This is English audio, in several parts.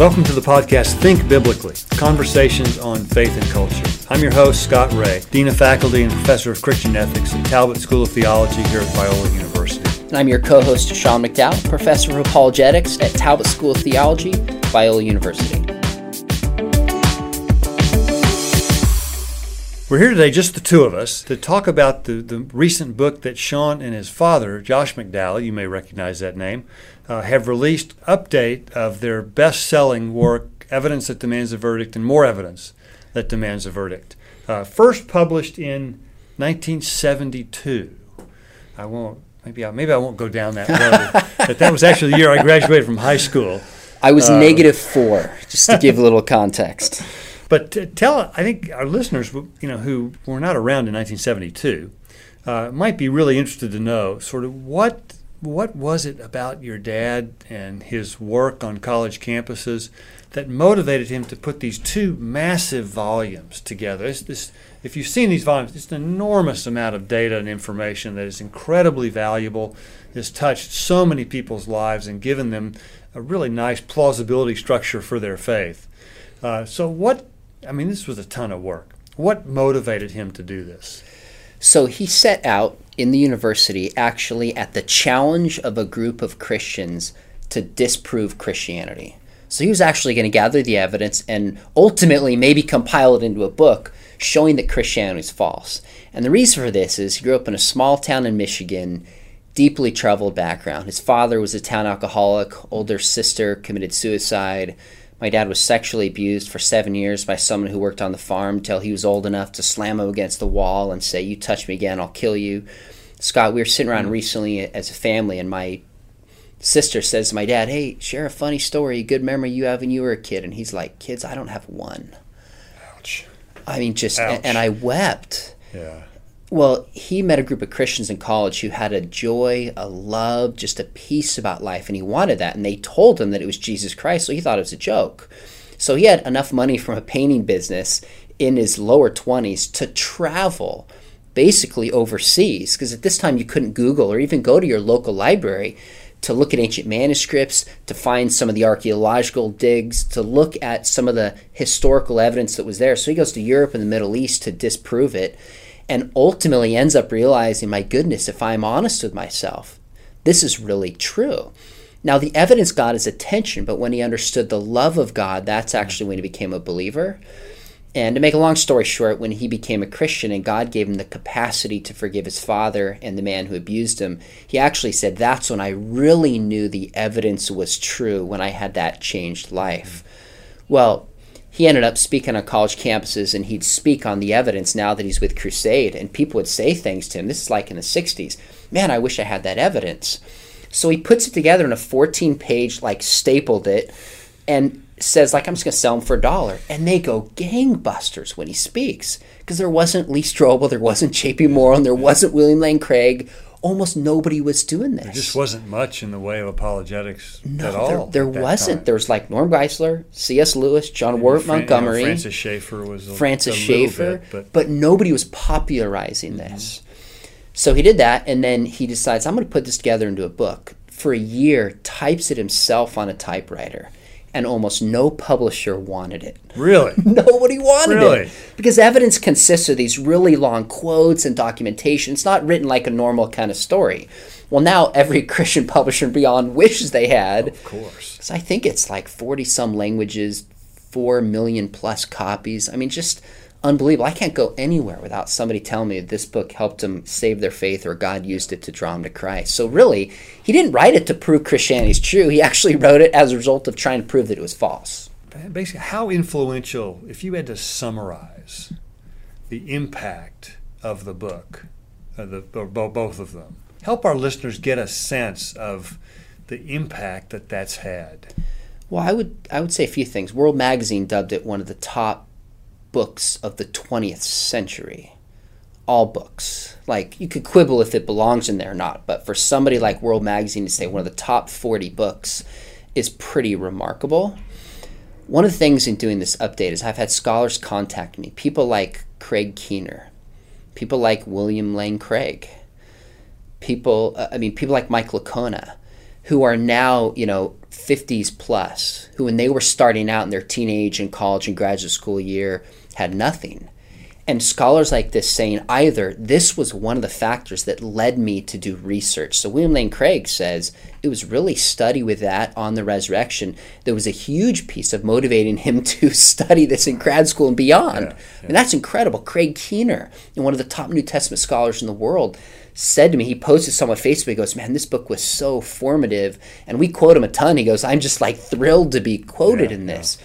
Welcome to the podcast Think Biblically Conversations on Faith and Culture. I'm your host, Scott Rae, Dean of Faculty and Professor of Christian Ethics at Talbot School of Theology here at Biola University. And I'm your co host, Sean McDowell, Professor of Apologetics at Talbot School of Theology, Biola University. We're here today, just the two of us, to talk about the, the recent book that Sean and his father, Josh McDowell, you may recognize that name, uh, have released update of their best-selling work, Evidence That Demands a Verdict and More Evidence That Demands a Verdict. Uh, first published in 1972. I won't, maybe I, maybe I won't go down that road, but that was actually the year I graduated from high school. I was uh, negative four, just to give a little context. But tell, I think our listeners, you know, who were not around in 1972, uh, might be really interested to know sort of what what was it about your dad and his work on college campuses that motivated him to put these two massive volumes together? It's this, if you've seen these volumes, it's an enormous amount of data and information that is incredibly valuable, has touched so many people's lives and given them a really nice plausibility structure for their faith. Uh, so, what I mean, this was a ton of work. What motivated him to do this? So he set out in the university actually at the challenge of a group of Christians to disprove Christianity. So he was actually going to gather the evidence and ultimately maybe compile it into a book showing that Christianity is false. And the reason for this is he grew up in a small town in Michigan, deeply troubled background. His father was a town alcoholic, older sister committed suicide. My dad was sexually abused for seven years by someone who worked on the farm until he was old enough to slam him against the wall and say, You touch me again, I'll kill you. Scott, we were sitting around mm-hmm. recently as a family, and my sister says to my dad, Hey, share a funny story, a good memory you have when you were a kid. And he's like, Kids, I don't have one. Ouch. I mean, just, and I wept. Yeah. Well, he met a group of Christians in college who had a joy, a love, just a peace about life, and he wanted that. And they told him that it was Jesus Christ, so he thought it was a joke. So he had enough money from a painting business in his lower 20s to travel basically overseas, because at this time you couldn't Google or even go to your local library to look at ancient manuscripts, to find some of the archaeological digs, to look at some of the historical evidence that was there. So he goes to Europe and the Middle East to disprove it and ultimately ends up realizing, my goodness, if I'm honest with myself, this is really true. Now, the evidence got his attention, but when he understood the love of God, that's actually when he became a believer. And to make a long story short, when he became a Christian and God gave him the capacity to forgive his father and the man who abused him, he actually said, That's when I really knew the evidence was true, when I had that changed life. Well, he ended up speaking on college campuses and he'd speak on the evidence now that he's with Crusade. And people would say things to him. This is like in the 60s. Man, I wish I had that evidence. So he puts it together in a 14 page, like stapled it, and says, like, I'm just going to sell them for a dollar. And they go gangbusters when he speaks. Because there wasn't Lee Strobel, there wasn't J.P. Moreland, there wasn't William Lane Craig almost nobody was doing this. There just wasn't much in the way of apologetics no, at all. There, there wasn't. Time. There was like Norm Geisler, C.S. Lewis, John Warwick Fran- Montgomery, you know, Francis Schaeffer was a, Francis a Schaeffer, bit, but, but, nobody was popularizing mm-hmm. this. So he did that, and then he decides I'm going to put this together into a book. For a year, types it himself on a typewriter and almost no publisher wanted it. Really? Nobody wanted really? it. Because evidence consists of these really long quotes and documentation. It's not written like a normal kind of story. Well, now every Christian publisher beyond wishes they had. Of course. So I think it's like 40 some languages, 4 million plus copies. I mean, just unbelievable. I can't go anywhere without somebody telling me that this book helped them save their faith or God used it to draw them to Christ. So really, he didn't write it to prove Christianity is true. He actually wrote it as a result of trying to prove that it was false. Basically, how influential, if you had to summarize the impact of the book, uh, the, or both of them, help our listeners get a sense of the impact that that's had. Well, I would I would say a few things. World Magazine dubbed it one of the top books of the 20th century. All books. Like, you could quibble if it belongs in there or not, but for somebody like World Magazine to say one of the top 40 books is pretty remarkable. One of the things in doing this update is I've had scholars contact me, people like Craig Keener, people like William Lane Craig, people, uh, I mean, people like Mike Licona, who are now, you know, 50s plus, who when they were starting out in their teenage and college and graduate school year had nothing. And scholars like this saying either this was one of the factors that led me to do research. So William Lane Craig says it was really study with that on the resurrection that was a huge piece of motivating him to study this in grad school and beyond. Yeah, yeah. And that's incredible. Craig Keener, one of the top New Testament scholars in the world, said to me, he posted some on Facebook, he goes, Man, this book was so formative. And we quote him a ton. He goes, I'm just like thrilled to be quoted yeah, in this.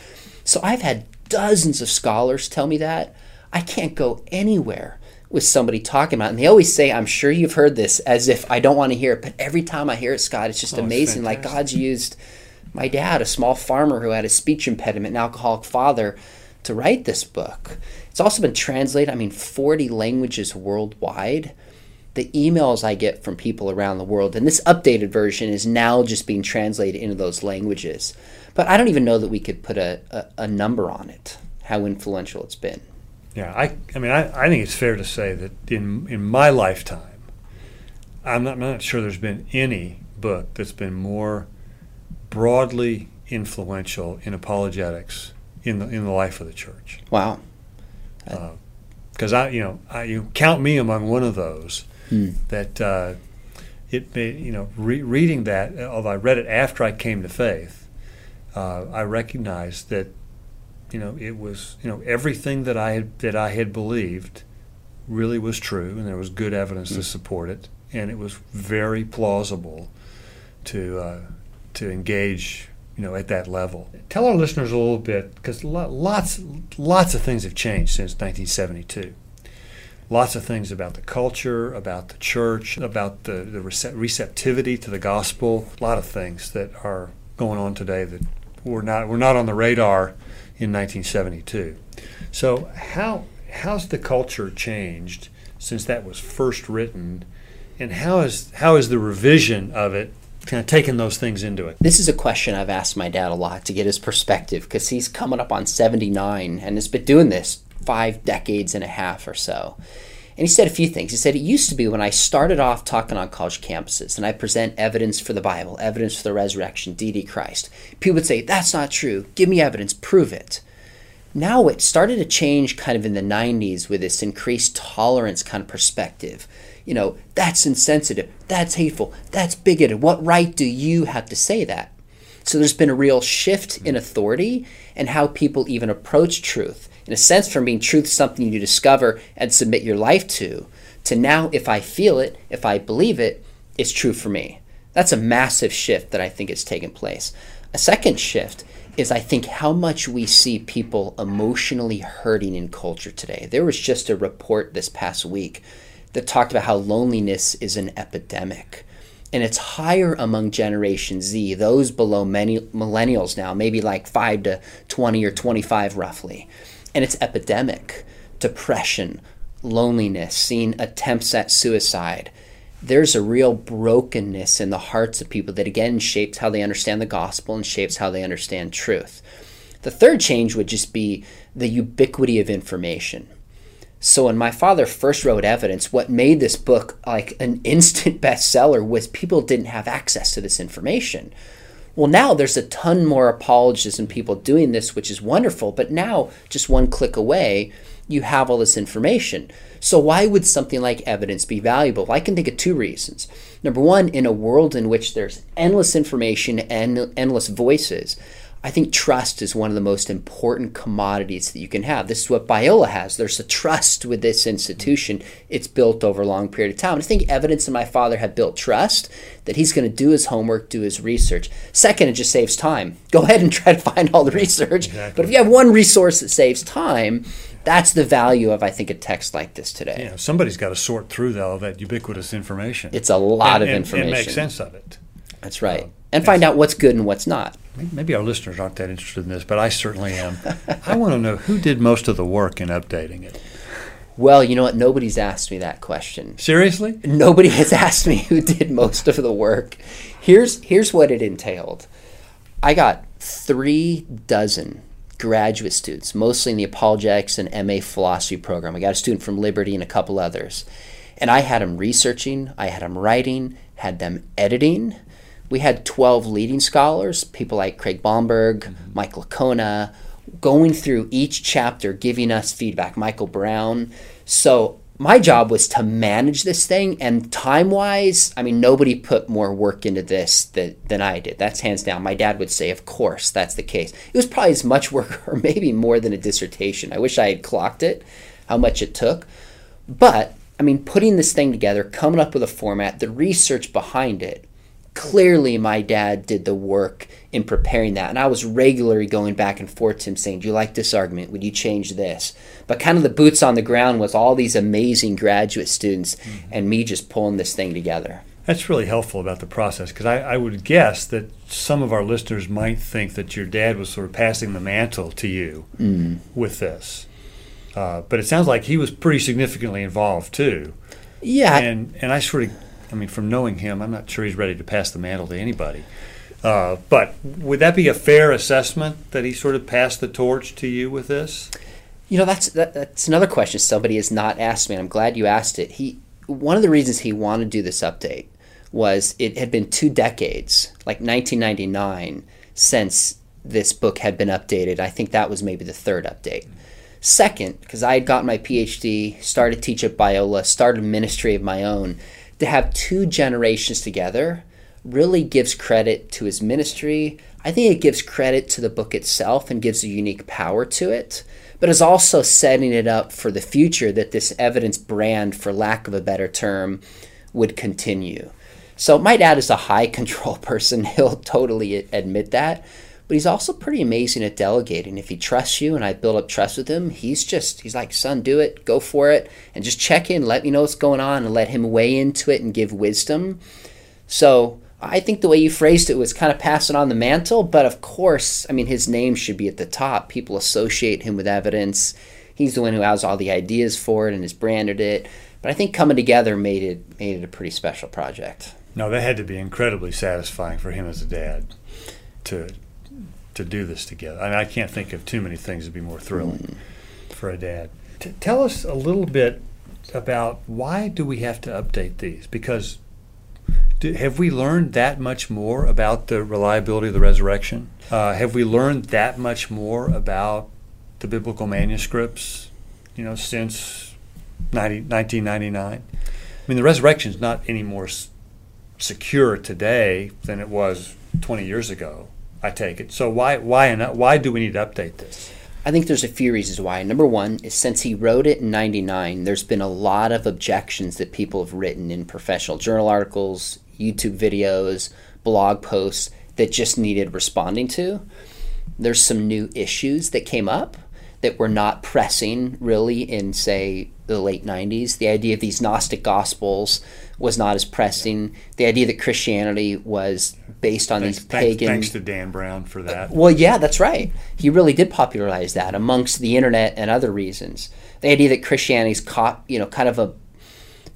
So I've had dozens of scholars tell me that. I can't go anywhere with somebody talking about it. And they always say, I'm sure you've heard this, as if I don't want to hear it. But every time I hear it, Scott, it's just oh, amazing. Like God's used my dad, a small farmer who had a speech impediment, an alcoholic father, to write this book. It's also been translated, I mean, 40 languages worldwide. The emails I get from people around the world, and this updated version is now just being translated into those languages. But I don't even know that we could put a, a, a number on it, how influential it's been. Yeah, I, I mean, I, I think it's fair to say that in in my lifetime, I'm not, I'm not sure there's been any book that's been more broadly influential in apologetics in the in the life of the church. Wow. Because uh, I, you know, I, you count me among one of those hmm. that uh, it, you know, re- reading that, although I read it after I came to faith, uh, I recognized that you know, it was you know everything that I had that I had believed really was true, and there was good evidence mm-hmm. to mm. support it, and it was very plausible to uh, to engage you know at that level. Tell our listeners a little bit because lots lots of things have changed since 1972. Lots of things about the culture, about the church, about the, the receptivity to the gospel. A lot of things that are going on today that were not were not on the radar in 1972. So how how's the culture changed since that was first written, and how is how is the revision of it kind of taking those things into it? This is a question I've asked my dad a lot to get his perspective because he's coming up on 79 and has been doing this five decades and a half or so. And he said a few things. He said, It used to be when I started off talking on college campuses and I present evidence for the Bible, evidence for the resurrection, deity Christ, people would say, That's not true. Give me evidence. Prove it. Now it started to change kind of in the 90s with this increased tolerance kind of perspective. You know, that's insensitive. That's hateful. That's bigoted. What right do you have to say that? So there's been a real shift in authority and how people even approach truth in a sense, from being truth something you discover and submit your life to, to now, if I feel it, if I believe it, it's true for me. That's a massive shift that I think has taken place. A second shift is I think how much we see people emotionally hurting in culture today. There was just a report this past week that talked about how loneliness is an epidemic. And it's higher among Generation Z, those below many millennials now, maybe like 5 to 20 or 25 roughly and it's epidemic. Depression, loneliness, seeing attempts at suicide. There's a real brokenness in the hearts of people that again shapes how they understand the gospel and shapes how they understand truth. The third change would just be the ubiquity of information. So when my father first wrote evidence, what made this book like an instant bestseller was people didn't have access to this information. Well, now there's a ton more apologists and people doing this, which is wonderful. But now, just one click away, you have all this information. So, why would something like evidence be valuable? I can think of two reasons. Number one, in a world in which there's endless information and endless voices, I think trust is one of the most important commodities that you can have. This is what Biola has. There's a trust with this institution. It's built over a long period of time. And I think evidence and my father have built trust that he's going to do his homework, do his research. Second, it just saves time. Go ahead and try to find all the research. Exactly. But if you have one resource that saves time, that's the value of I think a text like this today. Yeah, somebody's got to sort through all that ubiquitous information. It's a lot and, of information. And make sense of it. That's right. Uh, and find out what's good and what's not. Maybe our listeners aren't that interested in this, but I certainly am. I want to know who did most of the work in updating it. Well, you know what? Nobody's asked me that question. Seriously? Nobody has asked me who did most of the work. Here's here's what it entailed. I got three dozen graduate students, mostly in the apologetics and MA philosophy program. I got a student from Liberty and a couple others. And I had them researching, I had them writing, had them editing, we had 12 leading scholars, people like Craig Blomberg, mm-hmm. Mike Licona, going through each chapter, giving us feedback, Michael Brown. So my job was to manage this thing and time wise i mean nobody put more work into this than, than i did. That's hands down. My dad would say of course that's the case. It was probably as much work or maybe more than a dissertation. I wish i had clocked it how much it took. But i mean putting this thing together coming up with a format the research behind it clearly my dad did the work in preparing that. And I was regularly going back and forth to him saying, Do you like this argument? Would you change this? But kind of the boots on the ground was all these amazing graduate students mm-hmm. and me just pulling this thing together. That's really helpful about the process because I, I, would guess that some of our listeners might think that your dad was sort of passing the mantle to you mm. with this. Uh, but it sounds like he was pretty significantly involved too. Yeah. And, and I sort of I mean, from knowing him, I'm not sure he's ready to pass the mantle to anybody. Uh, but would that be a fair assessment that he sort of passed the torch to you with this? You know, that's that, that's another question somebody has not asked me, and I'm glad you asked it. He one of the reasons he wanted to do this update was it had been two decades, like 1999, since this book had been updated. I think that was maybe the third update. Second, because I had gotten my PhD, started teach at Biola, started ministry of my own to have two generations together really gives credit to his ministry. I think it gives credit to the book itself and gives a unique power to it, but is also setting it up for the future that this evidence brand, for lack of a better term, would continue. So, my dad is a high control person. He'll totally admit that but he's also pretty amazing at delegating. If he trusts you and I build up trust with him, he's just, he's like, son, do it, go for it, and just check in, let me know what's going on, and let him weigh into it and give wisdom. So I think the way you phrased it was kind of passing on the mantle, but of course, I mean, his name should be at the top. People associate him with evidence. He's the one who has all the ideas for it and has branded it. But I think coming together made it made it a pretty special project. No, that had to be incredibly satisfying for him as a dad to to do this together. I mean, I can't think of too many things that'd be more thrilling mm. for a dad. T- tell us a little bit about why do we have to update these? Because do, have we learned that much more about the reliability of the resurrection? Uh, have we learned that much more about the biblical manuscripts? You know, since 90, 1999. I mean, the resurrection is not any more s- secure today than it was 20 years ago. I take it. So why why why do we need to update this? I think there's a few reasons why. Number one is since he wrote it in 99, there's been a lot of objections that people have written in professional journal articles, YouTube videos, blog posts that just needed responding to. There's some new issues that came up that were not pressing really in, say, the late 90s. The idea of these Gnostic Gospels was not as pressing. The idea that Christianity was based on thanks, these pagan. Thanks to Dan Brown for that. well, yeah, that's right. He really did popularize that amongst the internet and other reasons. The idea that Christianity's cop, you know, kind of a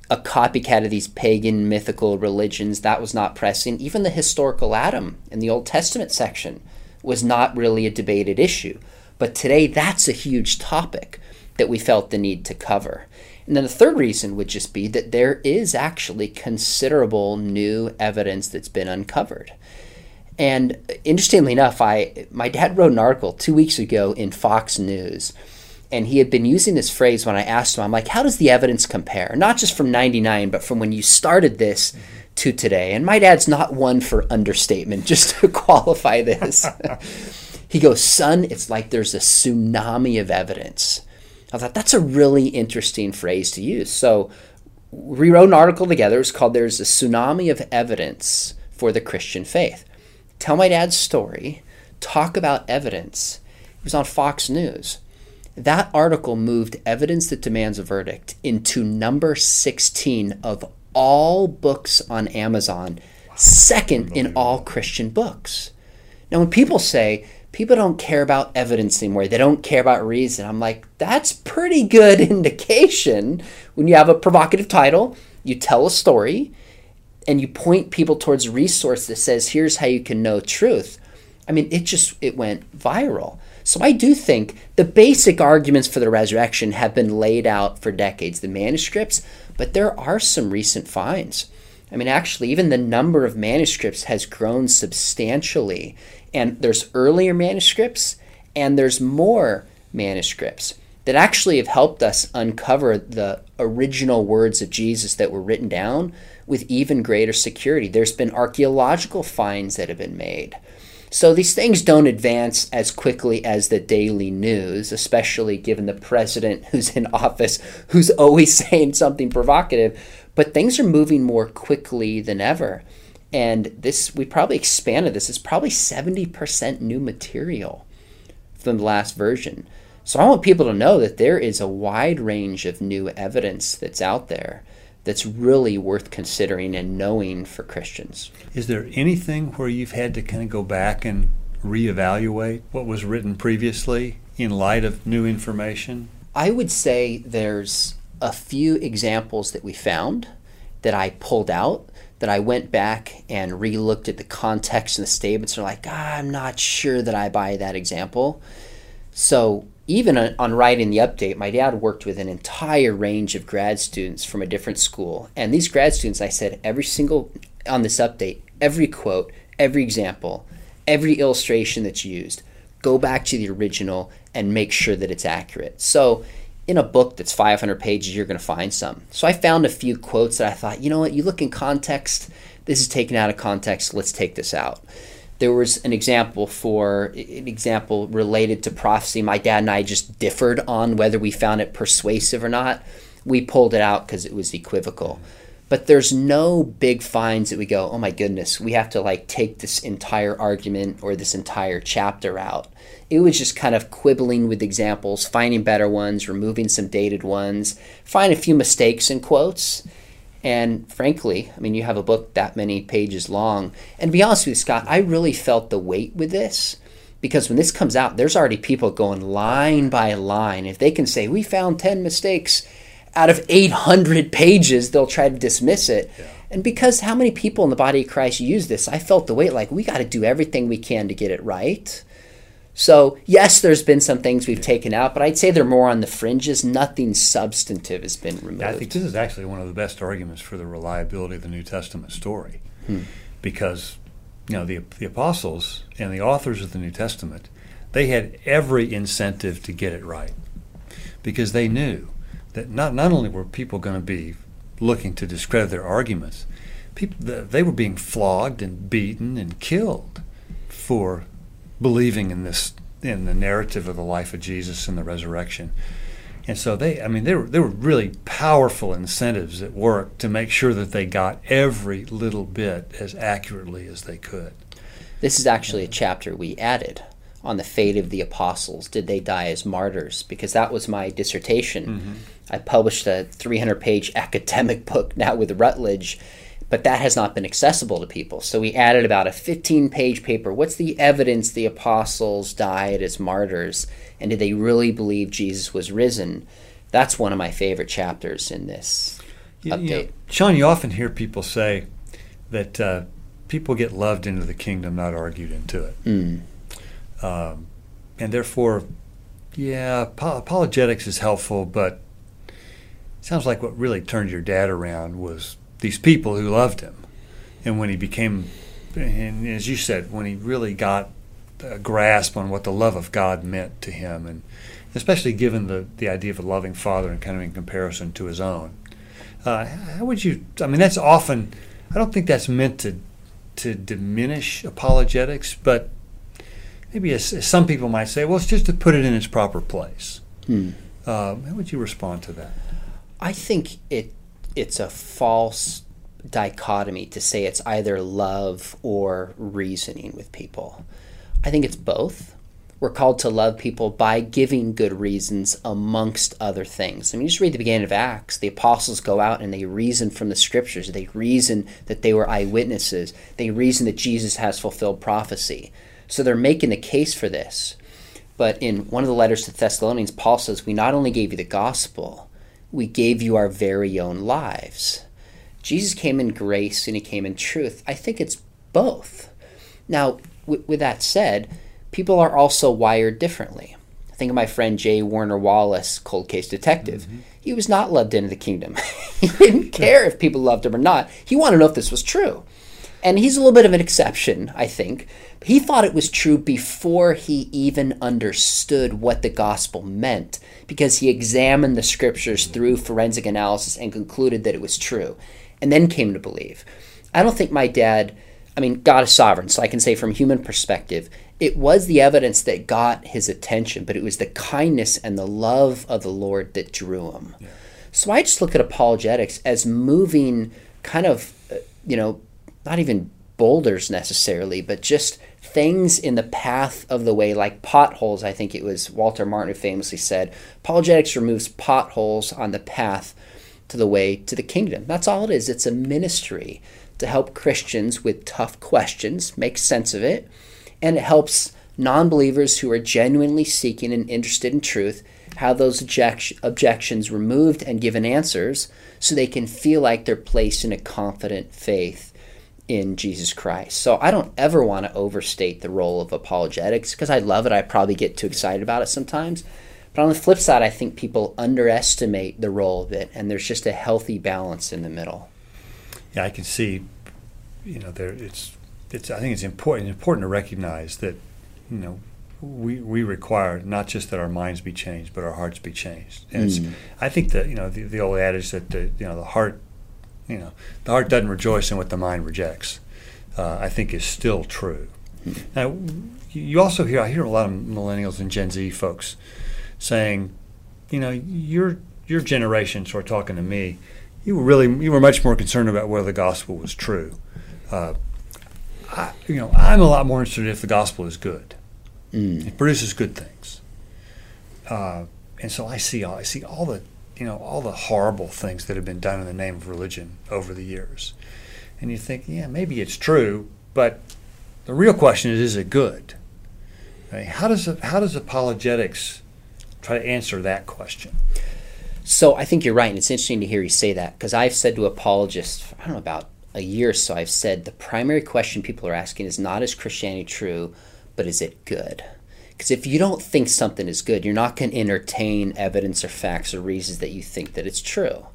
a copycat of these pagan mythical religions that was not pressing. Even the historical Adam in the Old Testament section was not really a debated issue. But today, that's a huge topic that we felt the need to cover. And then the third reason would just be that there is actually considerable new evidence that's been uncovered. And interestingly enough, I my dad wrote an article two weeks ago in Fox News, and he had been using this phrase when I asked him, I'm like, how does the evidence compare? Not just from 99, but from when you started this to today. And my dad's not one for understatement, just to qualify this. he goes, son, it's like there's a tsunami of evidence. I thought that's a really interesting phrase to use. So we wrote an article together. It's called There's a Tsunami of Evidence for the Christian Faith. Tell my dad's story, talk about evidence. It was on Fox News. That article moved Evidence That Demands a Verdict into number 16 of all books on Amazon, second in all Christian books. Now, when people say, people don't care about evidence anymore. They don't care about reason. I'm like, that's pretty good indication when you have a provocative title, you tell a story, and you point people towards a resource that says, here's how you can know truth. I mean, it just it went viral. So I do think the basic arguments for the resurrection have been laid out for decades, the manuscripts, but there are some recent finds. I mean, actually, even the number of manuscripts has grown substantially. And there's earlier manuscripts and there's more manuscripts that actually have helped us uncover the original words of Jesus that were written down with even greater security. There's been archaeological finds that have been made. So these things don't advance as quickly as the daily news, especially given the president who's in office who's always saying something provocative. But things are moving more quickly than ever. And this, we probably expanded this. It's probably 70% new material from the last version. So I want people to know that there is a wide range of new evidence that's out there that's really worth considering and knowing for Christians. Is there anything where you've had to kind of go back and reevaluate what was written previously in light of new information? I would say there's a few examples that we found that I pulled out that I went back and re-looked at the context and the statements are like, ah, I'm not sure that I buy that example. So even on writing the update, my dad worked with an entire range of grad students from a different school. And these grad students, I said, every single, on this update, every quote, every example, every illustration that's used, go back to the original and make sure that it's accurate. So in a book that's 500 pages, you're going to find some. So I found a few quotes that I thought, you know what, you look in context, this is taken out of context, let's take this out. There was an example for an example related to prophecy. My dad and I just differed on whether we found it persuasive or not. We pulled it out because it was equivocal. But there's no big finds that we go, oh my goodness, we have to like take this entire argument or this entire chapter out it was just kind of quibbling with examples, finding better ones, removing some dated ones, find a few mistakes in quotes. And frankly, I mean, you have a book that many pages long. And to be honest with you, Scott, I really felt the weight with this because when this comes out, there's already people going line by line. If they can say, we found 10 mistakes out of 800 pages, they'll try to dismiss it. Yeah. And because how many people in the body of Christ use this, I felt the weight like we got to do everything we can to get it right. So, yes, there's been some things we've taken out, but I'd say they're more on the fringes. Nothing substantive has been removed. I think this is actually one of the best arguments for the reliability of the New Testament story. Hmm. Because, you know, the, the apostles and the authors of the New Testament, they had every incentive to get it right. Because they knew that not, not only were people going to be looking to discredit their arguments, people, they were being flogged and beaten and killed for believing in this in the narrative of the life of Jesus and the resurrection. And so they, I mean, there were, there were really powerful incentives at work to make sure that they got every little bit as accurately as they could. This is actually a chapter we added on the fate of the apostles. Did they die as martyrs? Because that was my dissertation. Mm-hmm. I published a 300 page academic book now with Routledge but that has not been accessible to people. So we added about a 15 page paper. What's the evidence the apostles died as martyrs? And did they really believe Jesus was risen? That's one of my favorite chapters in this you, update. You know, Sean, you often hear people say that uh, people get loved into the kingdom, not argued into it. Mm. Um, and therefore, yeah, apologetics is helpful, but it sounds like what really turned your dad around was these people who loved him. And when he became, and as you said, when he really got a grasp on what the love of God meant to him, and especially given the, the idea of a loving father and kind of in comparison to his own. Uh, how would you? I mean, that's often. I don't think that's meant to to diminish apologetics, but maybe as, as some people might say, well, it's just to put it in its proper place. Hmm. Um, how would you respond to that? I think it it's a false dichotomy to say it's either love or reasoning with people. I think it's both. We're called to love people by giving good reasons amongst other things. I mean, you just read the beginning of Acts. The apostles go out and they reason from the scriptures. They reason that they were eyewitnesses. They reason that Jesus has fulfilled prophecy. So they're making the case for this. But in one of the letters to Thessalonians, Paul says, We not only gave you the gospel, we gave you our very own lives. Jesus came in grace and he came in truth. I think it's both. Now, with, with that said, people are also wired differently. think of my friend J. Warner Wallace, cold case detective. Mm-hmm. He was not loved into the kingdom. he didn't care if people loved him or not. He wanted to know if this was true. And he's a little bit of an exception, I think. He thought it was true before he even understood what the gospel meant because he examined the scriptures through forensic analysis and concluded that it was true and then came to believe. I don't think my dad, I mean, God is sovereign, so I can say from human perspective, it was the evidence that got his attention, but it was the kindness and the love of the Lord that drew him. Yeah. So I just look at apologetics as moving kind of, uh, you know, not even boulders necessarily, but just things in the path of the way, like potholes. I think it was Walter Martin who famously said, Apologetics removes potholes on the path to the way to the kingdom. That's all it is. It's a ministry to help Christians with tough questions make sense of it and it helps non believers who are genuinely seeking and interested in truth have those object- objections removed and given answers so they can feel like they're placed in a confident faith in Jesus Christ. So I don't ever want to overstate the role of apologetics because I love it. I probably get too excited about it sometimes. But on the flip side, I think people underestimate the role of it, and there's just a healthy balance in the middle. Yeah, I can see. You know, there it's it's I think it's important important to recognize that you know we we require not just that our minds be changed, but our hearts be changed. And mm. it's I think that you know the, the old adage that the you know the heart you know the heart doesn't rejoice in what the mind rejects. Uh, I think is still true. Now you also hear I hear a lot of millennials and Gen Z folks saying, you know, your your generation, sort of talking to me, you were really you were much more concerned about whether the gospel was true. Uh, I, you know, I'm a lot more interested if the gospel is good. Mm. It produces good things. Uh, and so I see all, I see all the you know all the horrible things that have been done in the name of religion over the years, and you think, yeah, maybe it's true, but the real question is, is it good? Mean, how does how does apologetics try to answer that question? So I think you're right, and it's interesting to hear you say that because I've said to apologists, I don't know about a year or so, I've said the primary question people are asking is not is Christianity true, but is it good? Because if you don't think something is good, you're not going to entertain evidence or facts or reasons that you think that it's true.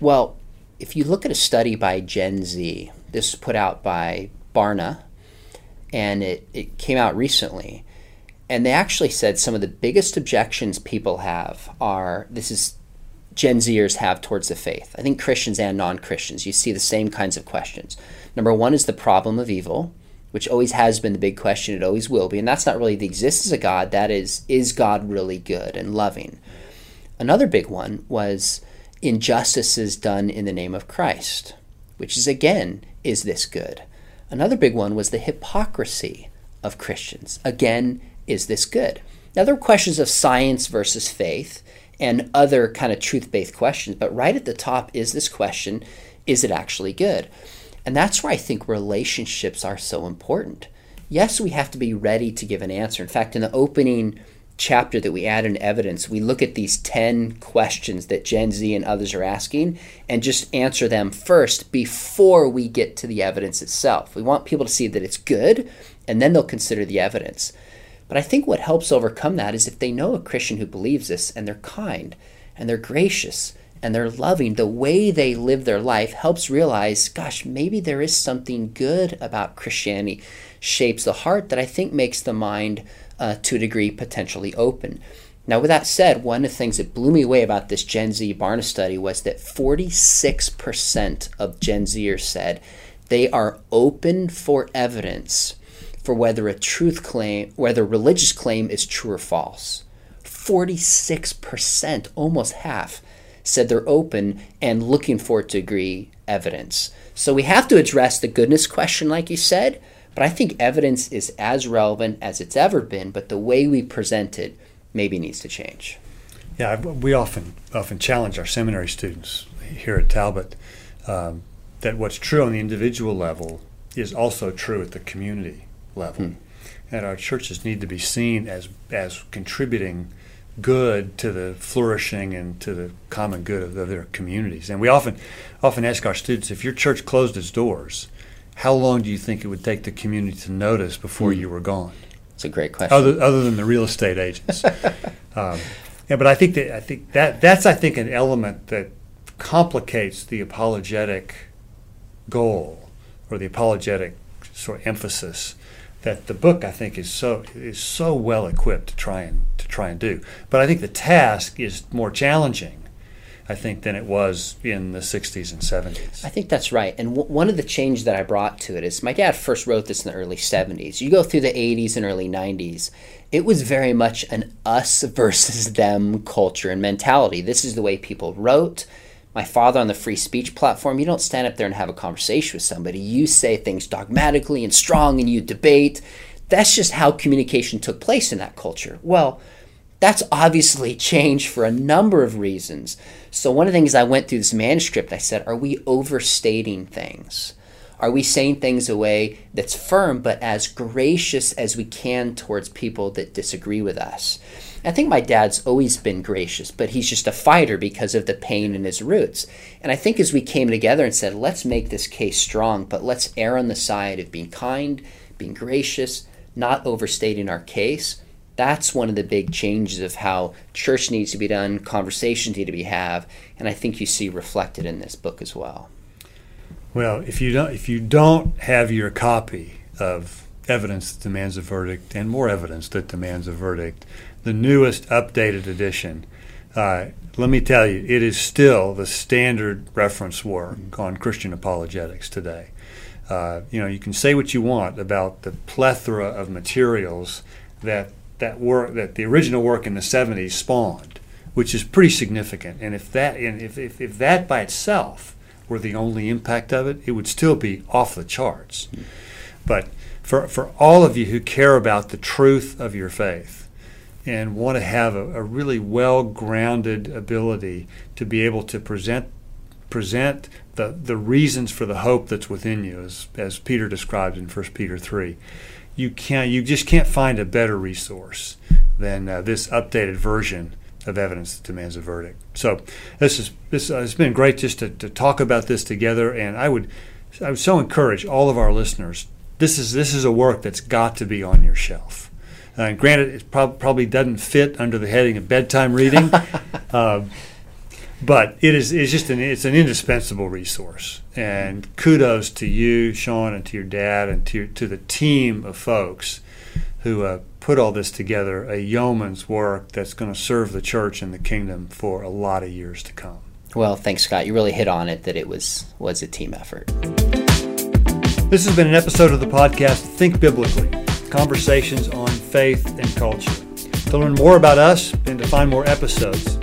Well, if you look at a study by Gen Z, this was put out by Barna, and it, it came out recently, and they actually said some of the biggest objections people have are this is Gen Zers have towards the faith. I think Christians and non Christians, you see the same kinds of questions. Number one is the problem of evil, which always has been the big question, it always will be. And that's not really the existence of God, that is, is God really good and loving? Another big one was injustices done in the name of Christ, which is again, is this good? Another big one was the hypocrisy of Christians. Again, is this good? Now, there are questions of science versus faith and other kind of truth based questions. But right at the top is this question is it actually good? And that's where I think relationships are so important. Yes, we have to be ready to give an answer. In fact, in the opening chapter that we add in evidence, we look at these 10 questions that Gen Z and others are asking and just answer them first before we get to the evidence itself. We want people to see that it's good and then they'll consider the evidence. But I think what helps overcome that is if they know a Christian who believes this and they're kind and they're gracious and they're loving, the way they live their life helps realize, gosh, maybe there is something good about Christianity, shapes the heart that I think makes the mind uh, to a degree potentially open. Now, with that said, one of the things that blew me away about this Gen Z Barna study was that 46% of Gen Zers said they are open for evidence for whether a truth claim, whether a religious claim is true or false. 46%, almost half, said they're open and looking for degree evidence. So we have to address the goodness question, like you said, but I think evidence is as relevant as it's ever been, but the way we present it maybe needs to change. Yeah, we often often challenge our seminary students here at Talbot um, that what's true on the individual level is also true at the community level. Hmm. And our churches need to be seen as as contributing good to the flourishing and to the common good of, of their communities. And we often often ask our students if your church closed its doors, how long do you think it would take the community to notice before hmm. you were gone? It's a great question. Other, other than the real estate agents. um, yeah, but I think that I think that that's I think an element that complicates the apologetic goal or the apologetic sort of emphasis that the book I think is so is so well equipped to try and to try and do. But I think the task is more challenging. I think than it was in the 60s and 70s. I think that's right. And w- one of the changes that I brought to it is my dad first wrote this in the early 70s. You go through the 80s and early 90s, it was very much an us versus them culture and mentality. This is the way people wrote. My father on the free speech platform, you don't stand up there and have a conversation with somebody. You say things dogmatically and strong and you debate. That's just how communication took place in that culture. Well, that's obviously changed for a number of reasons. So, one of the things I went through this manuscript, I said, are we overstating things? Are we saying things a way that's firm but as gracious as we can towards people that disagree with us? I think my dad's always been gracious, but he's just a fighter because of the pain in his roots. And I think as we came together and said, let's make this case strong, but let's err on the side of being kind, being gracious, not overstating our case that's one of the big changes of how church needs to be done, conversations need to be have, and I think you see reflected in this book as well. Well, if you don't if you don't have your copy of evidence that demands a verdict and more evidence that demands a verdict, the newest updated edition, uh, let me tell you, it is still the standard reference work mm-hmm. on Christian apologetics today. Uh, you know, you can say what you want about the plethora of materials that that work that the original work in the 70s spawned, which is pretty significant. And if that and if, if, if that by itself were the only impact of it, it would still be off the charts. Mm-hmm. But for, for all of you who care about the truth of your faith and want to have a, a really well grounded ability to be able to present present the, the reasons for the hope that's within you, as, as Peter describes in 1 Peter 3 you can't you just can't find a better resource than uh, this updated version of evidence that demands a verdict. So this is this uh, it's been great just to, to talk about this together, and I would I would so encourage all of our listeners. This is this is a work that's got to be on your shelf. Uh, granted, it prob- probably doesn't fit under the heading of bedtime reading, uh, but it is it's just an it's an indispensable resource. And kudos to you, Sean, and to your dad, and to to the team of folks who uh, put all this together. A yeoman's work that's going to serve the church and the kingdom for a lot of years to come. Well, thanks, Scott. You really hit on it that it was was a team effort. This has been an episode of the podcast Think Biblically: Conversations on Faith and Culture. To learn more about us and to find more episodes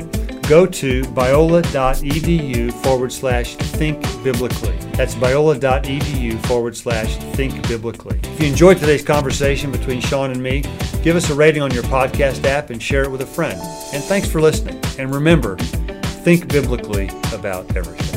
go to biola.edu forward slash think biblically. That's biola.edu forward slash think biblically. If you enjoyed today's conversation between Sean and me, give us a rating on your podcast app and share it with a friend. And thanks for listening. And remember, think biblically about everything.